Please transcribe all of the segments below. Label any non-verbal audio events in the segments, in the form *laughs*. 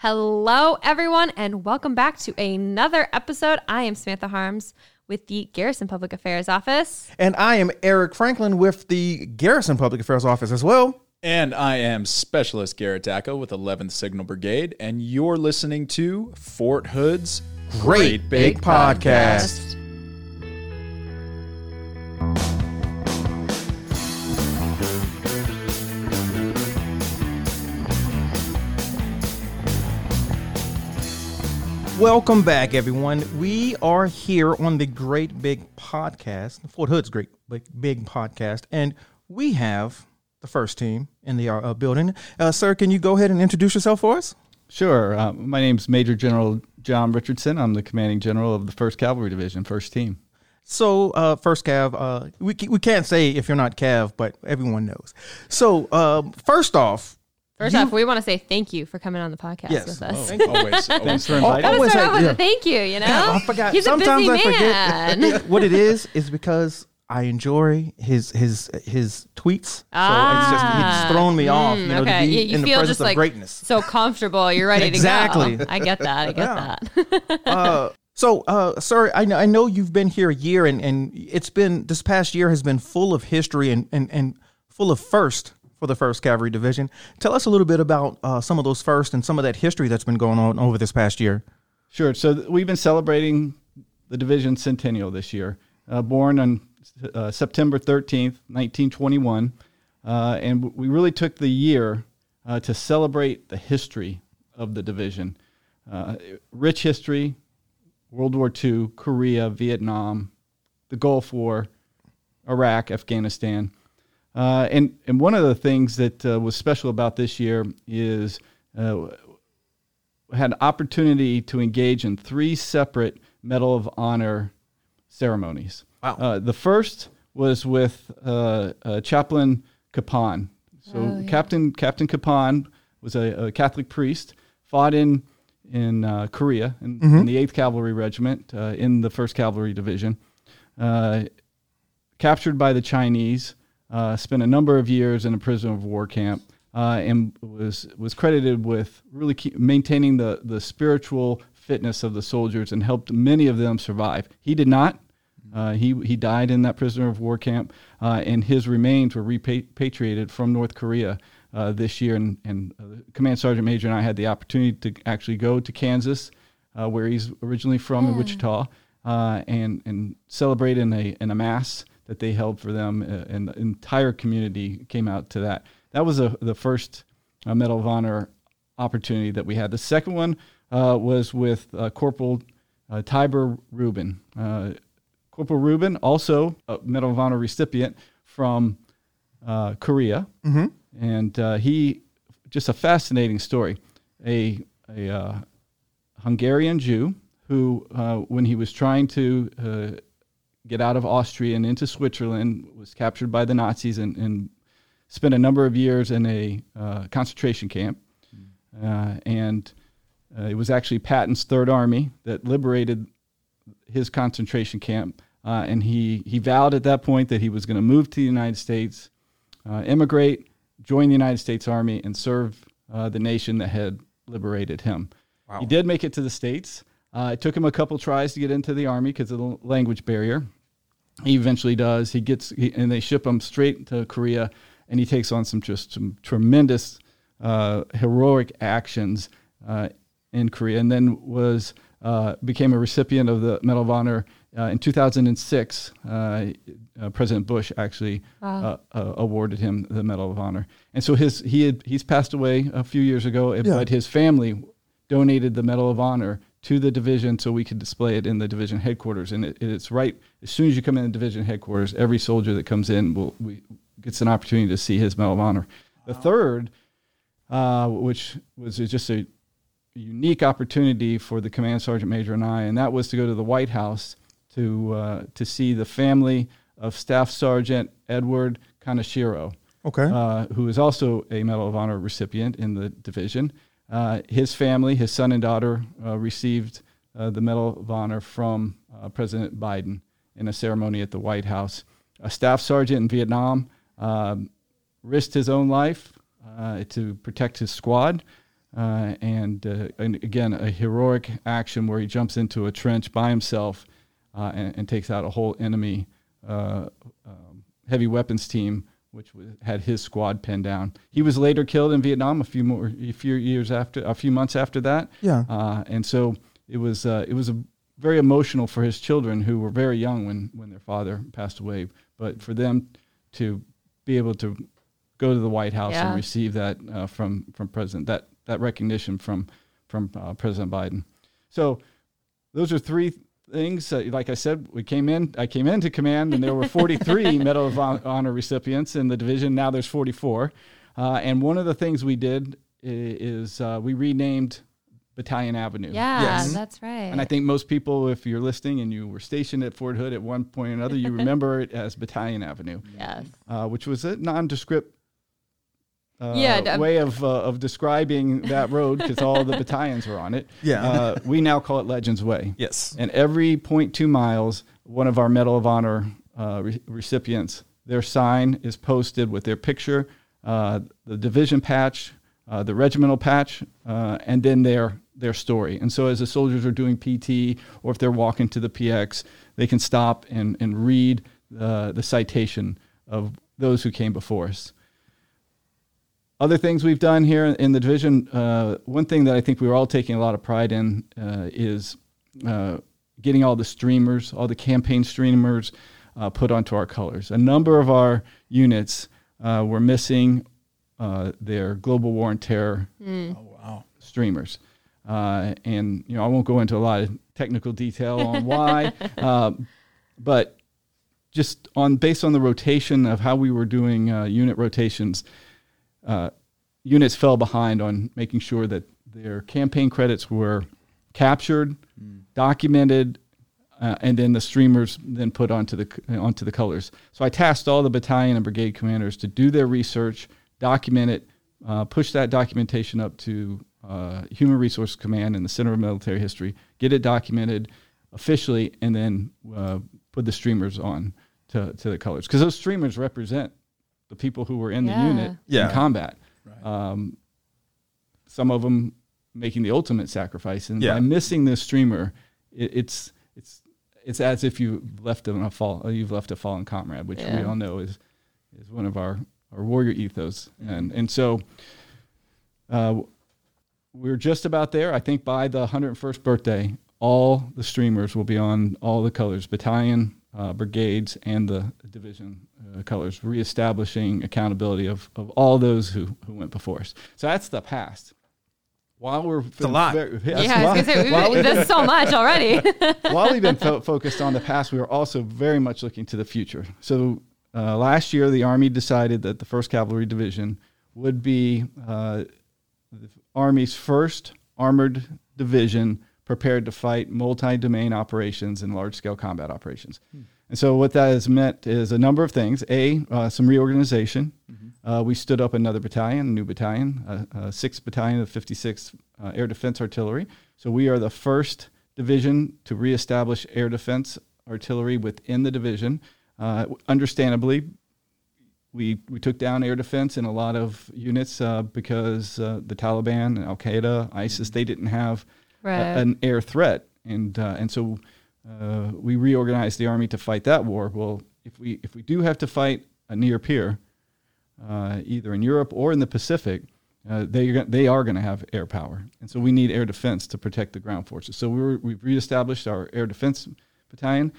Hello, everyone, and welcome back to another episode. I am Samantha Harms with the Garrison Public Affairs Office. And I am Eric Franklin with the Garrison Public Affairs Office as well. And I am Specialist Garrett Dacko with 11th Signal Brigade, and you're listening to Fort Hood's Great Big Podcast. Welcome back, everyone. We are here on the Great Big Podcast, Fort Hood's Great Big, Big Podcast, and we have the first team in the uh, building. Uh, sir, can you go ahead and introduce yourself for us? Sure. Uh, my name's Major General John Richardson. I'm the commanding general of the 1st Cavalry Division, 1st Team. So, uh, first Cav, uh, we, we can't say if you're not Cav, but everyone knows. So, uh, first off, First You- off, we want to say thank you for coming on the podcast Yes. with us. Thank you. Always, *laughs* Thanks always. for Oh, inviting Gotta always start have- off with yeah. a thank you, you *laughs* know? Yeah, I forgot. He's Sometimes a busy I man. *laughs* forget. what it is is because I enjoy his his his tweets. so it's just Ah. it's thrown me off. You Mm, know, okay. to be You- you in the feel presence just of like greatness. so comfortable. You're ready Exactly. to go. Exactly. I get that. I get Yeah. that. uh, so, uh, sir, I know, I know you've been here a year, and, and it's been this past year has been full of history and, and, and full of first for the First Cavalry Division. Tell us a little bit about uh, some of those first and some of that history that's been going on over this past year. Sure. So we've been celebrating the division centennial this year. Uh, born on uh, September 13th, 1921. Uh, and we really took the year uh, to celebrate the history of the division. Uh, rich history, World War II, Korea, Vietnam, the Gulf War, Iraq, Afghanistan. Uh, and, and one of the things that uh, was special about this year is uh, had an opportunity to engage in three separate Medal of Honor ceremonies. Wow. Uh, the first was with uh, uh, Chaplain Kapaun. So Oh, yeah. Captain Captain Kapaun was a, a Catholic priest, fought in in uh, Korea in, in the Eighth Cavalry Regiment uh, in the First Cavalry Division. Uh, captured by the Chinese, spent a number of years in a prisoner of war camp, uh, and was was credited with really maintaining the the spiritual fitness of the soldiers and helped many of them survive. He did not. Uh, he he died in that prisoner of war camp, uh, and his remains were repatriated from North Korea uh, this year. And, and uh, Command Sergeant Major and I had the opportunity to actually go to Kansas, uh, where he's originally from in Wichita, uh, and and celebrate in a in a mass that they held for them, uh, and the entire community came out to that. That was a, the first uh, Medal of Honor opportunity that we had. The second one uh, was with uh, Corporal uh, Tibor Rubin. Uh, Corporal Rubin, also a Medal of Honor recipient from uh, Korea, and uh, he just a fascinating story. A a uh, Hungarian Jew who, uh, when he was trying to uh, get out of Austria and into Switzerland, was captured by the Nazis and, and spent a number of years in a uh, concentration camp. Uh, and uh, it was actually Patton's Third Army that liberated his concentration camp. Uh, and he, he vowed at that point that he was going to move to the United States, uh, immigrate, join the United States Army, and serve uh, the nation that had liberated him. He did make it to the States. Uh, it took him a couple tries to get into the Army because of the language barrier. He eventually does. He gets, he, and they ship him straight to Korea, and he takes on some just some tremendous uh, heroic actions uh, in Korea, and then was uh, became a recipient of the Medal of Honor uh, in 2006. Uh, uh, President Bush actually uh, uh, awarded him the Medal of Honor, and so his he had he's passed away a few years ago, but his family donated the Medal of Honor to the division so we could display it in the division headquarters. And it, it's right as soon as you come in the division headquarters, every soldier that comes in will we, gets an opportunity to see his Medal of Honor. The third, uh, which was just a unique opportunity for the command sergeant major and I, and that was to go to the White House to uh, to see the family of Staff Sergeant Edward Kaneshiro Okay. uh, who is also a Medal of Honor recipient in the division. Uh, his family, his son and daughter, uh, received uh, the Medal of Honor from President Biden in a ceremony at the White House. A staff sergeant in Vietnam um, risked his own life to protect his squad. uh, and, uh, and again, a heroic action where he jumps into a trench by himself uh, and, and takes out a whole enemy um, heavy weapons team, which was, had his squad pinned down. He was later killed in Vietnam a few more, a few years after, a few months after that. Yeah. Uh, and so it was, uh, it was a very emotional for his children who were very young when, when their father passed away. But for them to be able to go to the White House Yeah. and receive that uh, from from President that that recognition from from uh, President Biden. So those are three things. Uh, like I said, we came in. I came into command, and there were 43 *laughs* Medal of Honor recipients in the division. Now there's 44. Uh, and one of the things we did is uh, we renamed Battalion Avenue. Yeah, Yes. that's right. And I think most people, if you're listening and you were stationed at Fort Hood at one point or another, you *laughs* remember it as Battalion Avenue, yes. uh, which was a nondescript uh, Yeah, d- way of, uh, of describing that road because all the battalions were on it. *laughs* Yeah. Uh, we now call it Legends Way. Yes. And every 0.2 miles, one of our Medal of Honor uh, re- recipients, their sign is posted with their picture, uh, the division patch, uh, the regimental patch, uh, and then their their story. And so, as the soldiers are doing PT or if they're walking to the PX, they can stop and and read uh, the citation of those who came before us. Other things we've done here in the division, uh, one thing that I think we were all taking a lot of pride in uh, is uh, getting all the streamers, all the campaign streamers uh, put onto our colors. A number of our units uh, were missing uh, their global war and terror Hmm. Oh wow. streamers. Uh, and you know, I won't go into a lot of technical detail on why, *laughs* uh, but just on based on the rotation of how we were doing uh, unit rotations, uh, units fell behind on making sure that their campaign credits were captured, documented, uh, and then the streamers then put onto the onto the colors. So I tasked all the battalion and brigade commanders to do their research, document it, uh, push that documentation up to uh, Human Resource Command and the Center of Military History, get it documented officially, and then uh, put the streamers on to, to the colors because those streamers represent the people who were in Yeah. the unit Yeah. in combat. Right. Um, some of them making the ultimate sacrifice, and Yeah. by missing this streamer, it, it's it's it's as if you left them a fall, uh, you've left a fallen comrade, which we all know is is one of our, our warrior ethos, and and so. Uh, we're just about there. I think by the 101st birthday, all the streamers will be on all the colors, battalion, uh, brigades, and the division uh, colors, reestablishing accountability of, of all those who, who went before us. So that's the past. While we're a lot. very- Yeah, yes, I while- say we, while we- there's so much already. *laughs* while we've been fo- focused on the past, we are also very much looking to the future. So uh, last year, the Army decided that the First Cavalry Division would be uh, the Army's first armored division prepared to fight multi-domain operations and large-scale combat operations. And so what that has meant is a number of things. A, uh, some reorganization. Uh, we stood up another battalion, a new battalion, a, uh, 6th Battalion of 56th uh, Air Defense Artillery. So we are the first division to reestablish air defense artillery within the division. Uh, understandably, we, we took down air defense in a lot of units uh, because uh, the Taliban, Al Qaeda, ISIS, they didn't have a- an air threat, and uh, and so uh, we reorganized the army to fight that war. Well, if we if we do have to fight a near peer, uh, either in Europe or in the Pacific, uh, they they are going to have air power, and so we need air defense to protect the ground forces. So we were, we've reestablished our air defense battalion.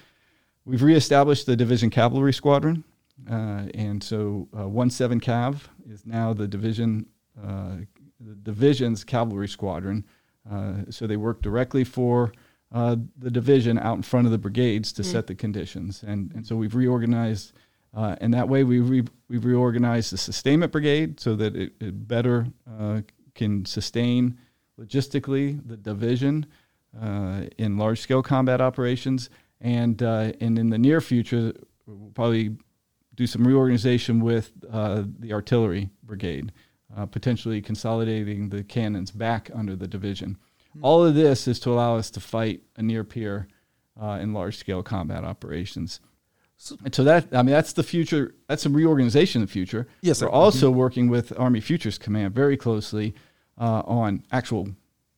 We've reestablished the division cavalry squadron, uh, and so uh, 17 Cav is now the division uh, the division's cavalry squadron. Uh, so they work directly for uh, the division out in front of the brigades to set the conditions, and and so we've reorganized. Uh, and that way, we re- we've reorganized the sustainment brigade so that it, it better uh, can sustain logistically the division uh, in large scale combat operations. And, uh, and in the near future, we'll probably do some reorganization with uh, the artillery brigade, uh, potentially consolidating the cannons back under the division. All of this is to allow us to fight a near peer uh, in large scale combat operations. And so that I mean that's the future. That's some reorganization in the future. Yes. We're also working with Army Futures Command very closely uh, on actual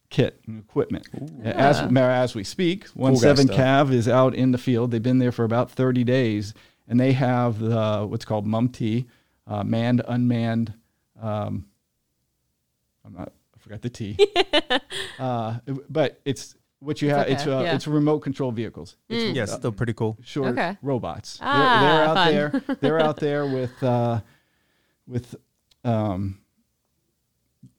kit and equipment. As as we speak, one seven. Cav is out in the field. They've been there for about 30 days, and they have the what's called MUM-T, uh, manned unmanned. Um, I'm not. I forgot the T. *laughs* uh, but it's what you have. okay, It's uh, yeah. it's remote control vehicles. It's Yes, still pretty cool. short Okay. robots. Ah, they're, they're out fun. there. They're out *laughs* there with uh, with um,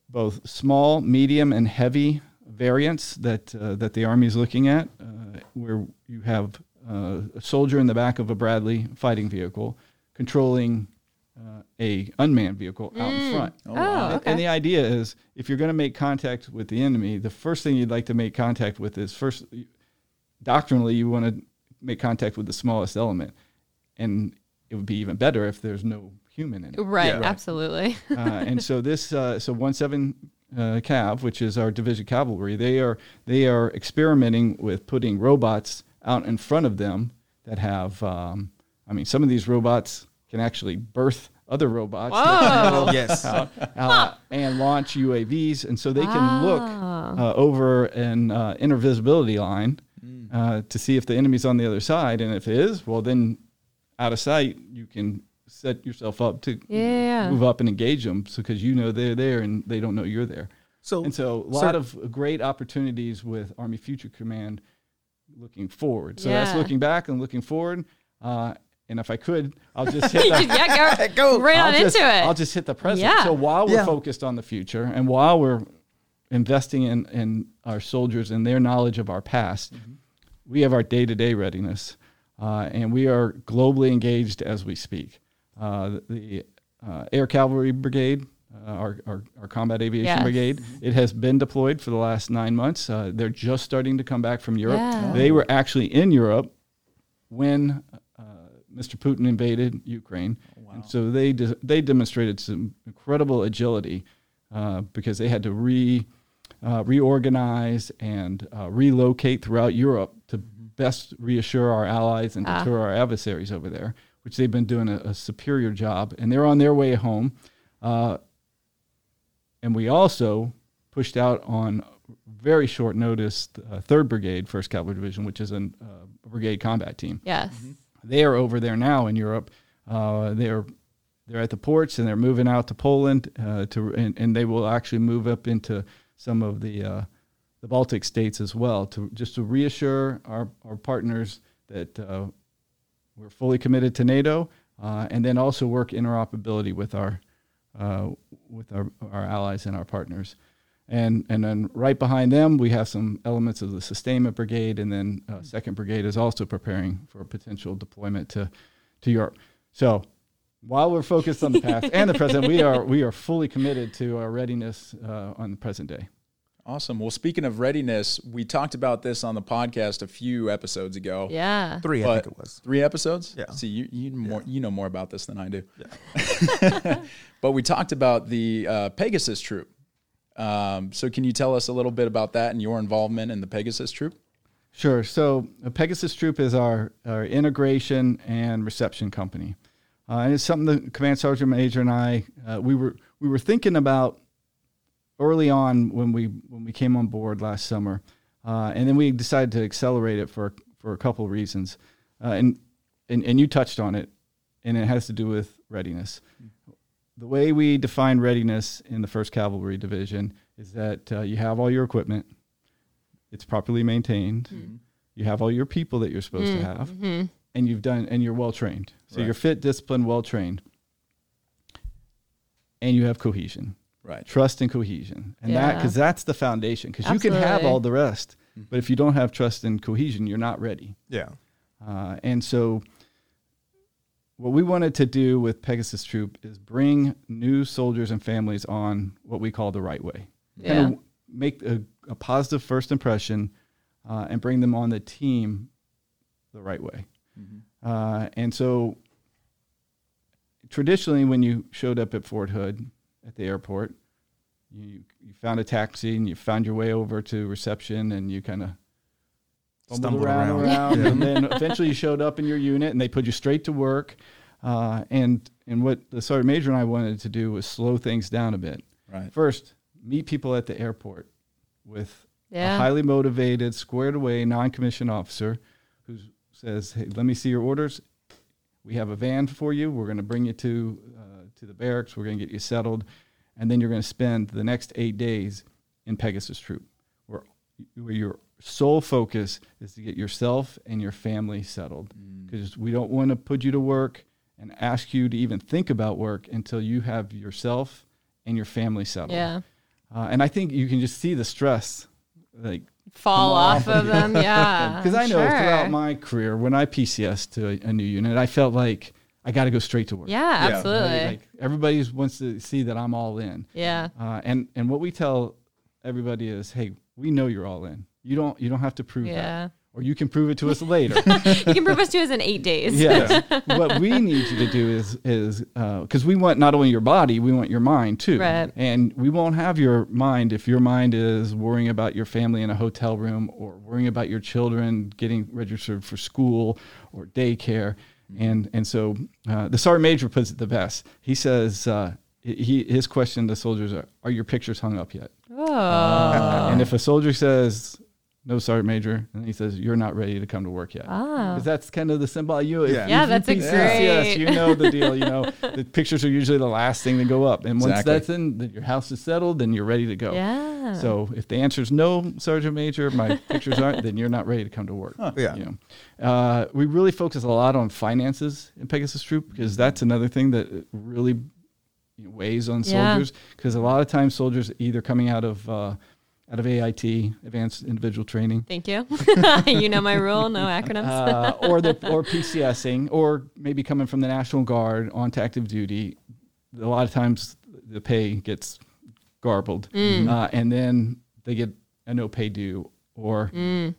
both small, medium, and heavy variants that uh, that the Army is looking at, uh, where you have uh, a soldier in the back of a Bradley fighting vehicle controlling uh, a unmanned vehicle out in front. Oh, And- okay. And the idea is, if you're going to make contact with the enemy, the first thing you'd like to make contact with is first, doctrinally, you want to make contact with the smallest element, and it would be even better if there's no human in it. Right, Yeah. Right. absolutely. uh, and so this, uh, so one seven uh, Cav, which is our division cavalry, they are they are experimenting with putting robots out in front of them that have. Um, I mean, some of these robots can actually birth other robots Whoa. *laughs* yes. uh, and launch UAVs, and so they can look Ah. uh, over an uh, intervisibility line uh, to see if the enemy's on the other side, and if it is, well, then out of sight, you can set yourself up to Yeah. move up and engage them, so because you know they're there and they don't know you're there. So, And so, a sir- lot of great opportunities with Army Future Command looking forward. So that's looking back and looking forward. Uh, and if I could, I'll just *laughs* hit the, just- yeah, go, *laughs* Go. right I'll just, into it. I'll just hit the present. Yeah. So while we're Yeah. focused on the future and while we're investing in, in our soldiers and their knowledge of our past, we have our day to day readiness. Uh, and we are globally engaged as we speak. Uh, the uh, Air Cavalry Brigade, uh, our, our, our Combat Aviation Yes. Brigade, it has been deployed for the last nine months. Uh, they're just starting to come back from Europe. Yeah. They were actually in Europe when uh, Mr. Putin invaded Ukraine, and so they de- they demonstrated some incredible agility uh, because they had to re uh, reorganize and uh, relocate throughout Europe to best reassure our allies and Ah. deter our adversaries over there, which they've been doing a, a superior job, and they're on their way home. Uh, and we also pushed out on very short notice uh, Third Brigade, First Cavalry Division, which is a uh, brigade combat team. yes. They are over there now in Europe. Uh, they're they're at the ports and they're moving out to Poland uh, to and, and they will actually move up into some of the uh, the Baltic states as well to just to reassure our, our partners that uh, we're fully committed to NATO uh, and then also work interoperability with our uh, with our, our allies and our partners. And, and then right behind them, we have some elements of the sustainment brigade, and then uh, second brigade is also preparing for a potential deployment to, to Europe. So while we're focused on the past and the present, we are we are fully committed to our readiness uh, on the present day. Awesome. Well, speaking of readiness, we talked about this on the podcast a few episodes ago. Yeah. three, I think it was. Three episodes. Yeah. See, you you more you know more about this than I do. Yeah. *laughs* but we talked about the uh, Pegasus troop. Um, so can you tell us a little bit about that and your involvement in the Pegasus troop? Sure. So uh, Pegasus Troop is our, our integration and reception company, uh, and it's something the Command Sergeant Major and I uh, we were we were thinking about early on when we when we came on board last summer, uh, and then we decided to accelerate it for for a couple of reasons, uh, and, and and you touched on it, and it has to do with readiness. The way we define readiness in the First Cavalry Division is that uh, you have all your equipment, it's properly maintained, you have all your people that you're supposed to have, and you've done and you're well trained. So Right. you're fit, disciplined, well trained, and you have cohesion. Right. trust and cohesion. And that because that's the foundation because you can have all the rest but if you don't have trust and cohesion you're not ready. Yeah. uh, and so what we wanted to do with pegasus troop is bring new soldiers and families on what we call the right way. Yeah. kind of make a, a positive first impression uh, and bring them on the team the right way. Uh, and so traditionally when you showed up at fort hood at the airport you, you found a taxi and you found your way over to reception and you kind of Stumbled around, around. around, Yeah. and then eventually you showed up in your unit and they put you straight to work. Uh, and and what the sergeant major and I wanted to do was slow things down a bit. Right. First, meet people at the airport with Yeah. a highly motivated, squared away non-commissioned officer who says, "Hey, let me see your orders. We have a van for you. We're going to bring you to uh, to the barracks. We're going to get you settled, and then you're going to spend the next eight days in Pegasus Troop, where where your sole focus is to get yourself and your family settled, because we don't want to put you to work and ask you to even think about work until you have yourself and your family settled. Yeah. Uh, and I think you can just see the stress, like Fall off off of them. Yeah. *laughs* because I know Sure. throughout my career when I PCS to a, a new unit, I felt like I got to go straight to work. Yeah, Yeah. absolutely. Right? Like everybody wants to see that I'm all in. yeah. Uh, and and what we tell everybody is, hey, we know you're all in. You don't you don't have to prove Yeah. that, or you can prove it to us *laughs* later. You can prove us to us in eight days. yes. *laughs* what we need you to do is is because we want not only your body, we want your mind too. Right. And we won't have your mind if your mind is worrying about your family in a hotel room or worrying about your children getting registered for school or daycare. And and so uh, the sergeant major puts it the best. He says. Uh, he, his question to soldiers are, are your pictures hung up yet? Oh. And if a soldier says, no, sergeant major, and he says, you're not ready to come to work yet. Oh. Because that's kind of the symbol. You, Yeah. you Yeah, do that's a PCS, great- you know the deal. You know the pictures are usually the last thing to go up, and once Exactly. that's in, then your house is settled, then you're ready to go. Yeah. So if the answer is no, sergeant major, my *laughs* pictures aren't, then you're not ready to come to work. Yeah. You know, uh, we really focus a lot on finances in Pegasus Troop because that's another thing that really weighs on Yeah. soldiers. Because a lot of times soldiers either coming out of uh, out of AIT, Advanced Individual Training, Thank you. *laughs* you know my rule. No acronyms. uh, or they're or PCSing, or maybe coming from the National Guard onto active duty. A lot of times the pay gets garbled, Mm. uh, and then they get a no pay due, or Mm.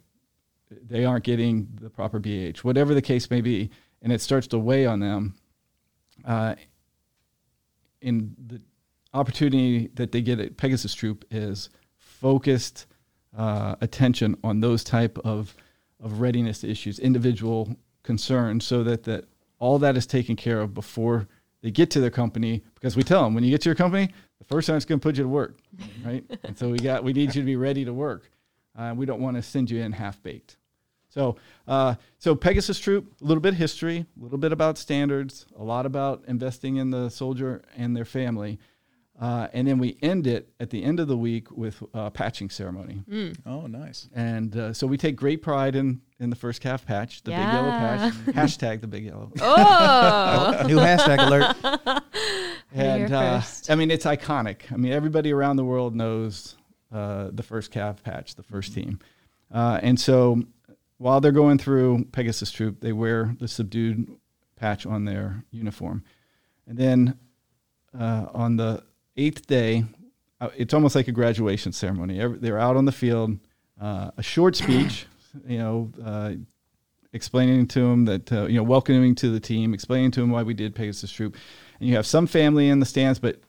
they aren't getting the proper BH, whatever the case may be, and it starts to weigh on them. Uh, in the opportunity that they get at Pegasus Troop is focused uh, attention on those type of of readiness issues, individual concerns, so that that all that is taken care of before they get to their company. Because we tell them when you get to your company, the first time it's going to put you to work, right? *laughs* and so we got we need you to be ready to work. Uh, we don't want to send you in half baked. So, uh, so Pegasus Troop, a little bit history, a little bit about standards, a lot about investing in the soldier and their family, uh, and then we end it at the end of the week with a patching ceremony. Oh, nice. And uh, so we take great pride in in the first Cav patch, the big yellow patch, *laughs* hashtag the big yellow. Oh. *laughs* New hashtag alert. *laughs* And uh. I mean, it's iconic. I mean, everybody around the world knows uh, the first Cav patch, the first team. Uh, and so while they're going through Pegasus Troop, they wear the subdued patch on their uniform. And then uh, on the eighth day, uh, it's almost like a graduation ceremony. They're out on the field, uh, a short speech, *clears throat* you know, uh, explaining to them that, uh, you know, welcoming to the team, explaining to them why we did Pegasus Troop. And you have some family in the stands, but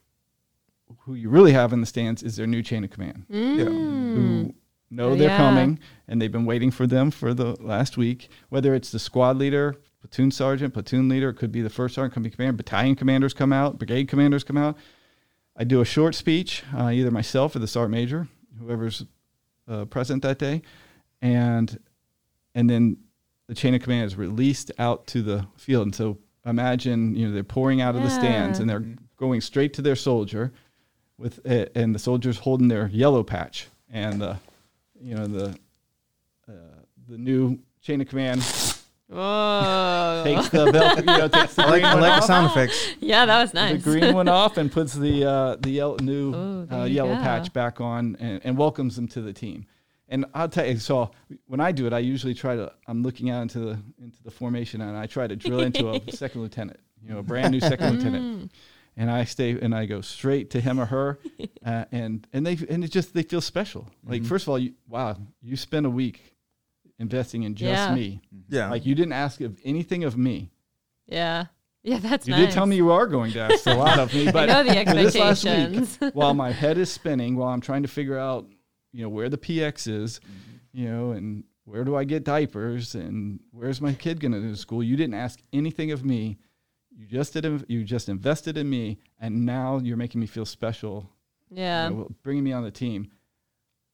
who you really have in the stands is their new chain of command who know they're Yeah. coming and they've been waiting for them for the last week. Whether it's the squad leader, platoon sergeant, platoon leader, it could be the first sergeant, could be commander, battalion commanders come out, brigade commanders come out. I do a short speech, uh, either myself or the sergeant major, whoever's uh, present that day, and and then the chain of command is released out to the field. And so imagine you know they're pouring out of the stands and they're going straight to their soldier with uh, and the soldiers holding their yellow patch. And the you know the uh, the new chain of command Whoa. takes the belt you know takes the I like, green I one like the off, sound effects. yeah, that was nice. the green one off and puts the uh, the yellow, new Ooh, there uh, you yellow go. patch back on and, and welcomes them to the team. And I'll tell you, so when I do it, I usually try to. I'm looking out into the into the formation and I try to drill into a *laughs* second lieutenant, you know, a brand new second lieutenant, and I stay and I go straight to him or her, *laughs* uh, and and they and it just they feel special. Like first of all, you, wow, you spend a week investing in just Yeah. me. Yeah. Like you didn't ask of anything of me. Yeah. Yeah, that's You nice. did tell me you are going to ask a lot of me, *laughs* but know the for this last expectations. week, *laughs* while my head is spinning, while I'm trying to figure out, you know, where the PX is, mm-hmm. you know, and where do I get diapers, and where's my kid going to go to school, you didn't ask anything of me. You just did. You just invested in me, and now you're making me feel special Yeah. you know, bringing me on the team.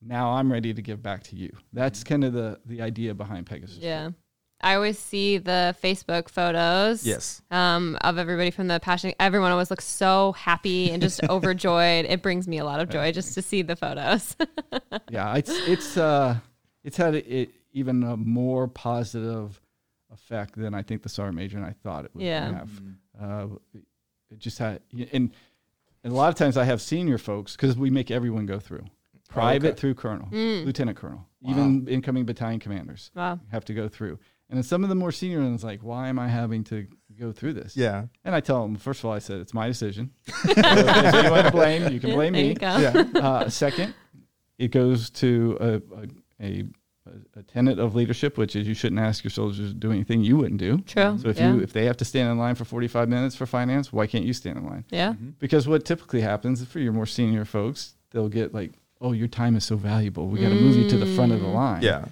Now I'm ready to give back to you. That's kind of the the idea behind Pegasus. Yeah. I always see the Facebook photos. Yes. Um, of everybody from the passion. Everyone always looks so happy and just *laughs* overjoyed. It brings me a lot of joy just to see the photos. *laughs* yeah, it's it's uh it's had it even a more positive effect than I think the sergeant major and I thought it would Yeah. have. Uh, it just had and, and a lot of times I have senior folks because we make everyone go through private okay. through colonel, Mm. lieutenant colonel, even incoming battalion commanders wow. have to go through. And then some of the more senior ones like, why am I having to go through this? Yeah. And I tell them, first of all, I said it's my decision. *laughs* so if there's anyone to blame, you can blame There me. Yeah. Uh, second, it goes to a, a, a, a tenet of leadership, which is you shouldn't ask your soldiers to do anything you wouldn't do. True. So if yeah. you if they have to stand in line for 45 minutes for finance, why can't you stand in line? yeah. Because what typically happens for your more senior folks, they'll get like, "Oh, your time is so valuable. We got to move you to the front of the line." Yeah.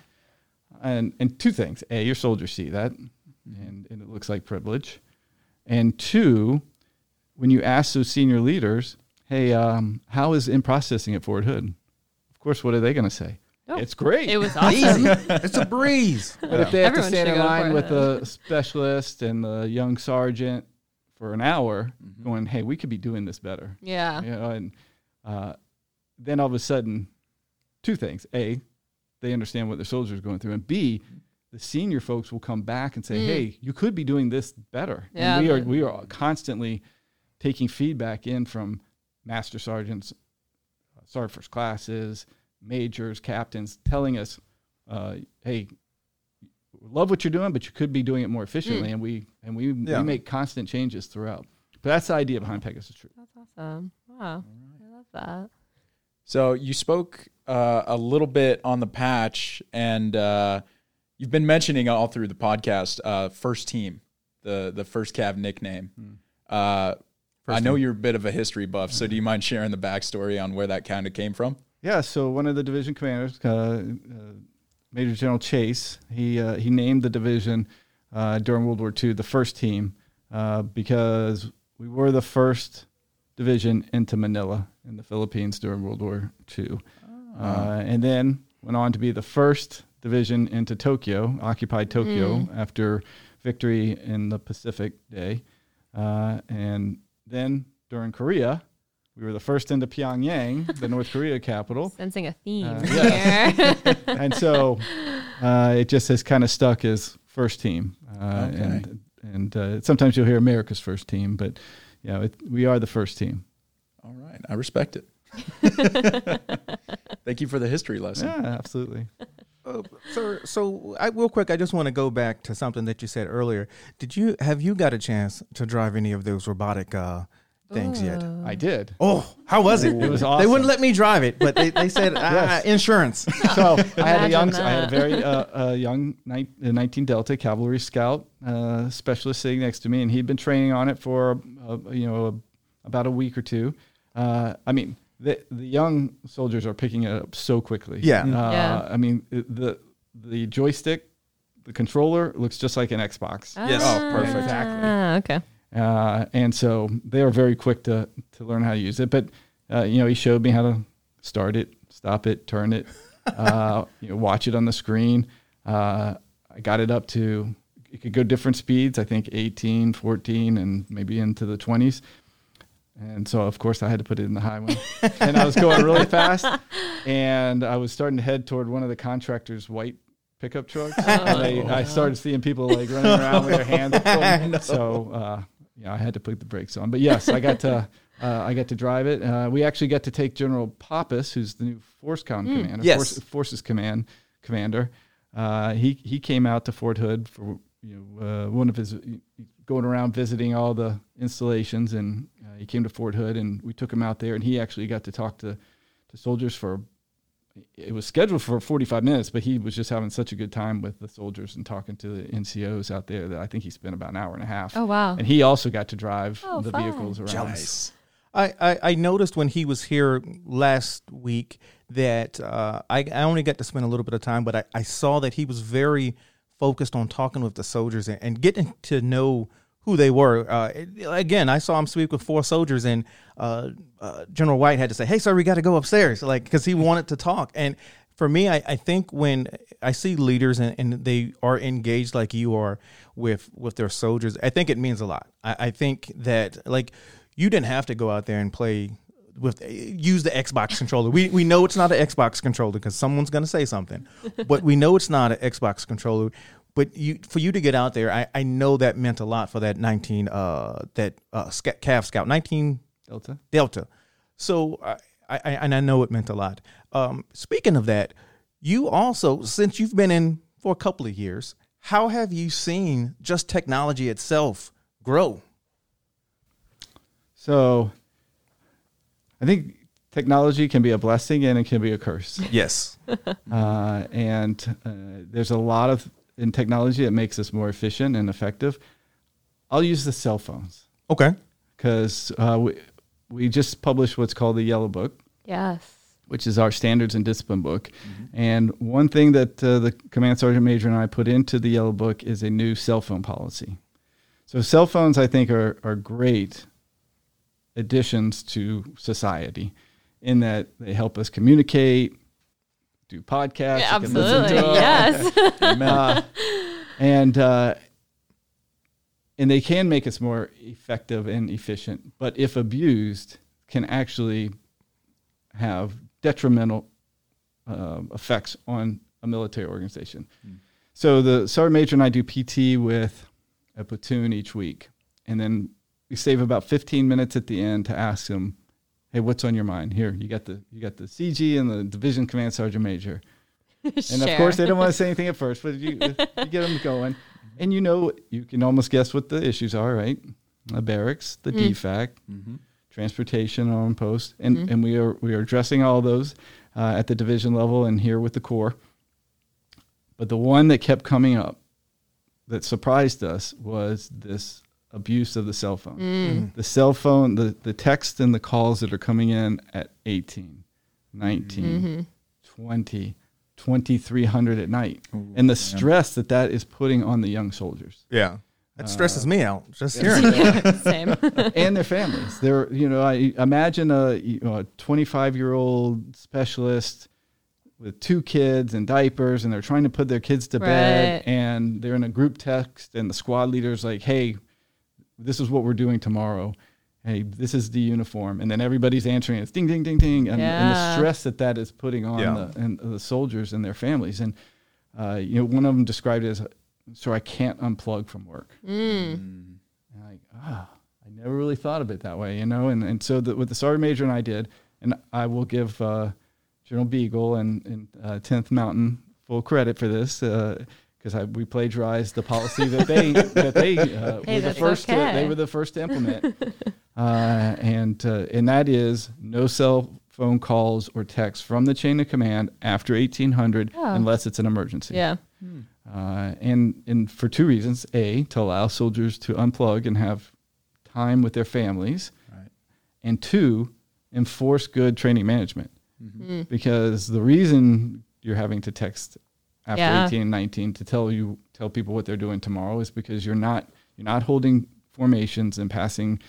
And and two things: a, your soldiers see that, and, and it looks like privilege. And two, when you ask those senior leaders, "Hey, um, how is in processing at Fort Hood?" Of course, what are they going to say? Oh, it's great. It was *laughs* awesome. Easy. *laughs* it's a breeze. But if they have to stand in line with Hood. the specialist and the young sergeant for an hour, going, "Hey, we could be doing this better," yeah. you know, and uh, then all of a sudden, two things: a, they understand what their soldiers are going through, and b, the senior folks will come back and say, Mm. "Hey, you could be doing this better." Yeah, and we are we are constantly taking feedback in from master sergeants, uh, sergeant first classes, majors, captains, telling us, uh, "Hey, love what you're doing, but you could be doing it more efficiently." Mm. And we and we, Yeah. we make constant changes throughout. But that's the idea behind Pegasus Troop. That's awesome. Wow. I love that. So you spoke uh, a little bit on the patch, and uh, you've been mentioning all through the podcast. Uh, first team, the the first Cav nickname. Uh, I know you're a bit of a history buff, so do you mind sharing the backstory on where that kind of came from? Yeah, so one of the division commanders, uh, uh, Major General Chase, he uh, he named the division uh, during World War II the first team uh, because we were the first division into Manila in the Philippines during World War II, uh, and then went on to be the first division into Tokyo, occupied Tokyo after victory in the Pacific Day, uh, and then during Korea. We were the first into Pyongyang, the North *laughs* Korea capital. Sensing a theme Uh, here. *laughs* and so uh, it just has kind of stuck as first team. Uh, Okay. And and uh, sometimes you'll hear America's first team, but you know, it, we are the first team. All right, I respect it. *laughs* Thank you for the history lesson. Yeah, absolutely. Uh, sir, so I, real quick, I just want to go back to something that you said earlier. Did you have you got a chance to drive any of those robotic uh, things yet? I did. Oh, how was it? It was awesome. They wouldn't let me drive it, but they, they *laughs* said ah, insurance. *laughs* So I had a Imagine young, I had a very uh, uh, young ni- uh, 19 Delta cavalry scout uh, specialist sitting next to me, and he'd been training on it for you know about a week or two. Uh, I mean, the the young soldiers are picking it up so quickly. Yeah. Uh, Yeah. I mean, the the joystick, the controller looks just like an Xbox. Yes. Ah, Oh, perfect. Exactly. Okay. Uh, and so they are very quick to, to learn how to use it. But, uh, you know, he showed me how to start it, stop it, turn it, *laughs* uh, you know, watch it on the screen. Uh, I got it up to, it could go different speeds, I think 18, 14, and maybe into the 20s. And so, of course, I had to put it in the high one. *laughs* and I was going really fast. And I was starting to head toward one of the contractor's white pickup trucks. *laughs* and they, I started seeing people like running around with their hands. full. *laughs* So, uh, yeah, I had to put the brakes on. But yes, I got to. Uh, I got to drive it. Uh, we actually got to take General Poppas, who's the new FORSCOM commander, Yes. Force, Forces Command commander. Uh, he he came out to Fort Hood for you know uh, one of his going around visiting all the installations, and uh, he came to Fort Hood, and we took him out there, and he actually got to talk to to soldiers for. It was scheduled for 45 minutes, but he was just having such a good time with the soldiers and talking to the NCOs out there that I think he spent about an hour and a half. Oh wow. And he also got to drive Oh, the fun. vehicles around. Jealous. I, I, I noticed when he was here last week that uh, I, I only got to spend a little bit of time, but I, I saw that he was very focused on talking with the soldiers and, and getting to know who they were. Uh, again, I saw him speak with four soldiers, and uh, uh, General White had to say, "Hey, sir, we got to go upstairs," like because he wanted to talk. And for me, I, I think when I see leaders and, and they are engaged like you are with with their soldiers, I think it means a lot. I, I think that like you didn't have to go out there and play with use the Xbox controller. We we know it's not an Xbox controller because someone's going to say something, but we know it's not an Xbox controller. But you for you to get out there, I, I know that meant a lot for that nineteen uh that uh Sc- Cav Scout nineteen Delta. Delta. So I, I I- and I know it meant a lot. Um, speaking of that, you also since you've been in for a couple of years, how have you seen just technology itself grow? So I think technology can be a blessing and it can be a curse. *laughs* Yes. uh, and uh, there's a lot of in technology that makes us more efficient and effective. I'll use the cell phones Okay. because uh, we, we just published what's called the Yellow Book, Yes. which is our standards and discipline book. And one thing that uh, the command sergeant major and I put into the Yellow Book is a new cell phone policy. So cell phones, I think, are are great additions to society in that they help us communicate, do podcasts, Yeah, you can listen absolutely. to 'em. Yes. *laughs* Uh, *laughs* and uh, and they can make us more effective and efficient, but if abused, can actually have detrimental uh, effects on a military organization. So the sergeant major and I do PT with a platoon each week, and then we save about 15 minutes at the end to ask them, "Hey, what's on your mind? Here, you got the you got the CG and the division command sergeant major." *laughs* And of course, they don't want to say anything at first, but you, you *laughs* get them going. And you know, you can almost guess what the issues are, right? The barracks, the mm. DFAC, mm-hmm. transportation on post. And, mm-hmm. and we, are, we are addressing all those uh, at the division level and here with the Corps. But the one that kept coming up that surprised us was this abuse of the cell phone. Mm. Mm-hmm. The cell phone, the, the text and the calls that are coming in at 18, 19, mm-hmm. 20, 2300 at night. and the stress that that is putting on the young soldiers Yeah. That stresses me out just hearing *laughs* it. Same. *laughs* and their families. They're, you know, I imagine a, you know, a 25 year old specialist with two kids and diapers, and they're trying to put their kids to bed, and they're in a group text, and the squad leader's like, "Hey, this is what we're doing tomorrow. Hey, this is the uniform," and then everybody's answering it's ding, ding, ding, ding, and, and the stress that that is putting on Yeah. the and the soldiers and their families, and uh, you know, one of them described it as, "So I can't unplug from work." Mm. And like, ah, I never really thought of it that way, you know. And and so the, what the sergeant major and I did, and I will give uh, General Beagle and and uh, Tenth Mountain full credit for this because we plagiarized the policy that they that they uh, *laughs* Hey, were the that's first to, they were the first to implement, *laughs* uh, and uh, and that is no cell phone calls or texts from the chain of command after 1800 Oh. unless it's an emergency Yeah. uh, and and for two reasons: a to allow soldiers to unplug and have time with their families, Right. and two, enforce good training management. Mm. Because the reason you're having to text after Yeah. 18 and 19 to tell you tell people what they're doing tomorrow is because you're not you're not holding formations and passing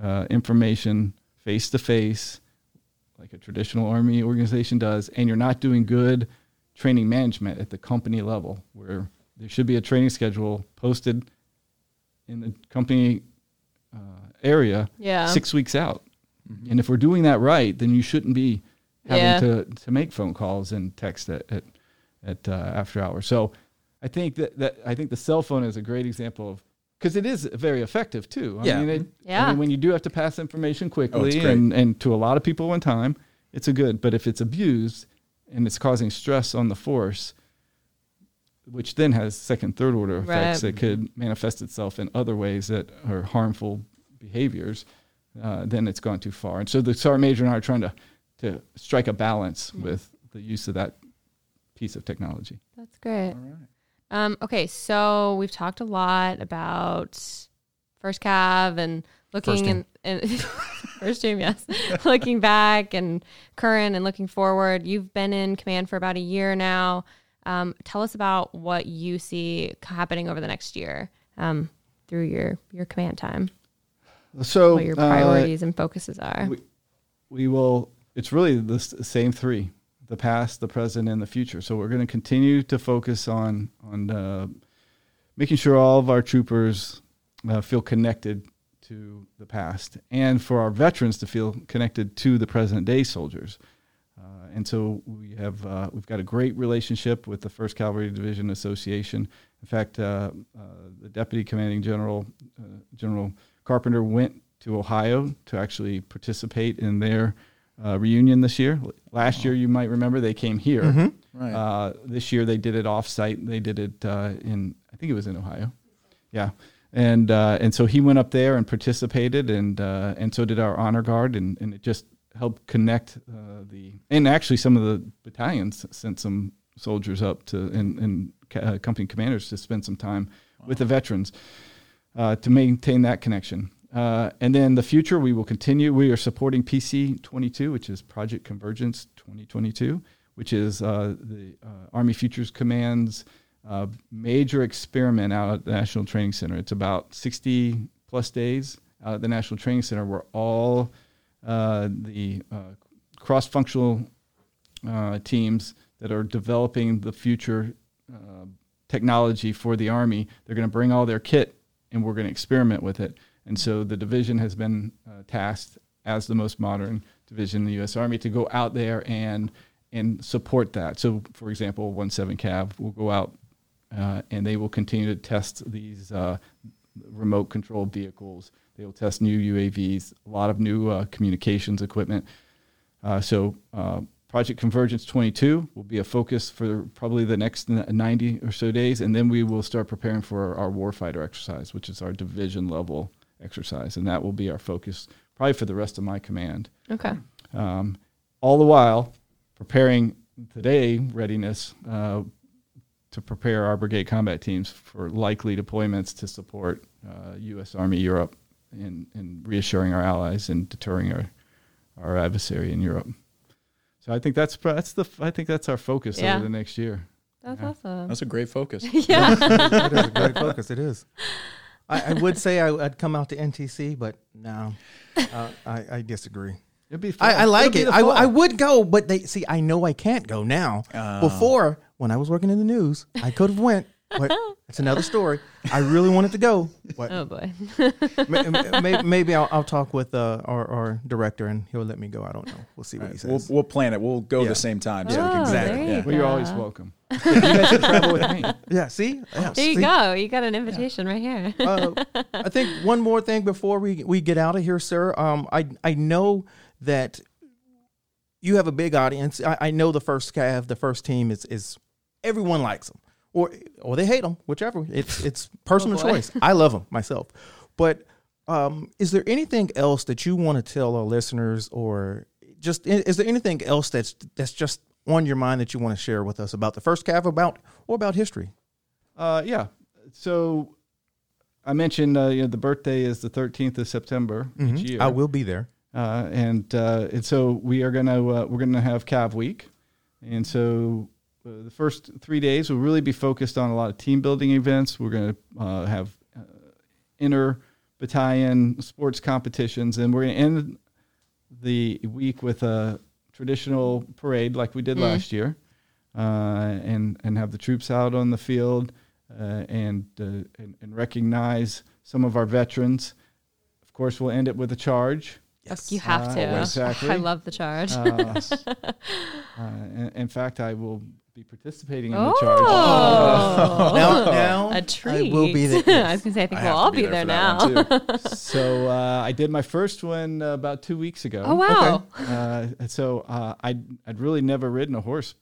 uh, information face to face like a traditional army organization does, and you're not doing good training management at the company level, where there should be a training schedule posted in the company uh, area Yeah. six weeks out. And if we're doing that right, then you shouldn't be having Yeah. to, to make phone calls and text at at, at uh, after hours. So I think that, that I think the cell phone is a great example of because it is very effective too. I Yeah. mean, it, I Yeah. mean, when you do have to pass information quickly great. and, and to a lot of people in time, it's a good. But if it's abused and it's causing stress on the force, which then has second, third order effects Right. that could manifest itself in other ways that are harmful behaviors, uh, then it's gone too far. And so the sergeant major and I are trying to to strike a balance with the use of that piece of technology. That's great. All right. Um, okay, so we've talked a lot about first cav and looking and, and *laughs* first team, yes, *laughs* looking back and current and looking forward. You've been in command for about a year now. Um, tell us about what you see happening over the next year. Um, through your your command time? So What your uh, priorities and focuses are? we- we will it's really the same three the past the present and the future so we're going to continue to focus on on uh, making sure all of our troopers uh, feel connected to the past and for our veterans to feel connected to the present day soldiers uh, and so we have uh, we've got a great relationship with the First Cavalry Division Association. In fact, uh, uh, the Deputy Commanding General General Carpenter went to Ohio to actually participate in their uh, reunion this year. Last year, you might remember they came here. Right. Uh, this year they did it off-site. They did it uh, in I think it was in Ohio. Yeah, and uh, and so he went up there and participated, and uh, and so did our honor guard, and, and it just helped connect uh, the and actually some of the battalions sent some soldiers up to and, and uh, company commanders to spend some time with the veterans uh, to maintain that connection. Uh, and then the future, we will continue. We are supporting PC 22, which is Project Convergence 2022, which is uh, the uh, Army Futures Command's uh, major experiment out at the National Training Center. It's about 60 plus days out at the National Training Center where all uh, the uh, cross functional teams that are developing the future technology for the Army, they're going to bring all their kit and we're going to experiment with it. And so the division has been uh, tasked as the most modern division in the U.S. Army to go out there and and support that. So, for example, 17 Cav will go out uh, and they will continue to test these uh, remote controlled vehicles. They will test new UAVs, a lot of new uh, communications equipment. Uh, so, uh, Project Convergence 22 will be a focus for probably the next 90 or so days, and then we will start preparing for our, our warfighter exercise, which is our division level exercise, and that will be our focus probably for the rest of my command. Okay. Um, all the while preparing today readiness uh, to prepare our brigade combat teams for likely deployments to support uh, U.S. Army Europe and, and reassuring our allies and deterring our, our adversary in Europe. So I think that's that's the I think that's our focus Yeah. over the next year. That's Yeah. awesome. That's a great focus. *laughs* *laughs* yeah. that is a great focus. It is. I, I would say I, would come out to NTC, but no, uh, I, I disagree. It'd be fun. I, I like It'll it. I. I would go, but they see. I know I can't go now. Oh. Before, when I was working in the news, I could have went, but it's *laughs* another story. I really wanted to go, but Oh boy. may, *laughs* may, maybe I'll, I'll talk with uh, our, our director and he'll let me go. I don't know. We'll see what he We'll, says. we'll plan it. We'll go Yeah. the same time. So we Oh, can exactly. there you Yeah. Well, you're always go. welcome. *laughs* you guys travel with me. yeah. See. Yeah, There you see? go. You got an invitation right here. uh, I think one more thing before we we get out of here, sir. Um, I I know that you have a big audience. I, I know the first Cav, the first team is is everyone likes them, or or they hate them, whichever. It's *laughs* it's personal Oh, choice. I love them myself, but um, is there anything else that you want to tell our listeners, or just is there anything else that's that's just on your mind that you want to share with us about the first Cav, about or about history? Uh, yeah. So I mentioned uh, you know the birthday is the 13th of September each year. I will be there. uh, and uh, and so we are gonna uh, we're gonna have Cav Week, and so uh, the first three days will really be focused on a lot of team building events. We're gonna uh, have uh, inter battalion sports competitions, and we're gonna end the week with a traditional parade like we did Mm. last year, uh, and and have the troops out on the field uh, and, uh, and and recognize some of our veterans. Of course, we'll end it with a charge. Yes. You have Uh, to. exactly. *laughs* I love the charge. Uh, *laughs* uh, in, in fact, I will be participating in the charge. oh. Now, *laughs* now a treat. I will be there. *laughs* I was gonna say I think I we'll all be, be there, there now. *laughs* so uh, I did my first one uh, about two weeks ago. oh wow. Uh, and so uh, I'd, I'd really never ridden a horse,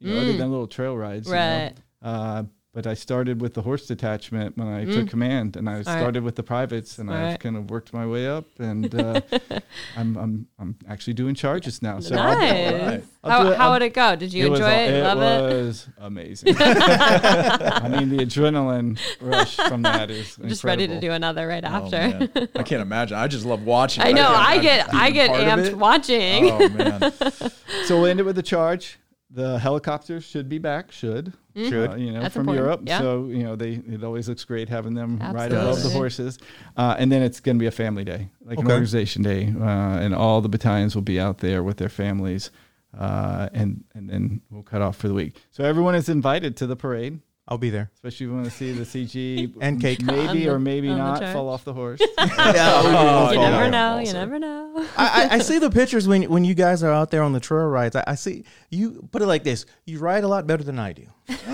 you know, other Mm. than little trail rides. you know. Right. But I started with the horse detachment when I took Mm. command, and I Smart. started with the privates, and I've Smart. kind of worked my way up, and uh, *laughs* I'm, I'm I'm actually doing charges now. So I'll- nice. I'll how it- how would it go? Did you was enjoy all- it? Love it? It was amazing. *laughs* I mean, the adrenaline rush from that is I'm *laughs* just ready to do another right Oh, after. man. I can't imagine. I just love watching. I know. can't I get I get part amped watching. Oh man. So we'll end it with the charge. the helicopter should be back. Should Should. uh, you know That's from important. Europe? Yeah. So you know they it always looks great having them right Absolutely. above the horses. Uh, and then it's going to be a family day, like an organization day, uh, and all the battalions will be out there with their families, uh, and and then we'll cut off for the week. So everyone is invited to the parade. I'll be there. Especially if you want to see the CG *laughs* And cake. maybe On the- or maybe the not fall off the *laughs* horse. Yeah, *laughs* Oh, you never know. You never know. I, I- I see the pictures when when you guys are out there on the trail rides. I, I see you put it like this: you ride a lot better than I do.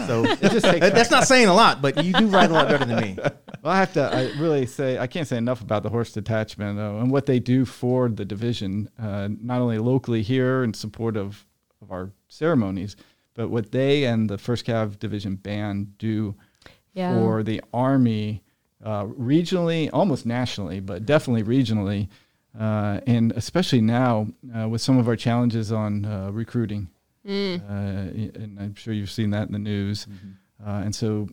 So just that's not saying a lot, but you do ride a lot better than me. Well, I have to I really say I can't say enough about the horse detachment though, and what they do for the division, uh, not only locally here in support of, of our ceremonies, but what they and the First Cav Division band do Yeah. for the Army uh, regionally, almost nationally, but definitely regionally, uh, and especially now uh, with some of our challenges on uh, recruiting. Mm. Uh, and I'm sure you've seen that in the news. Uh, and so,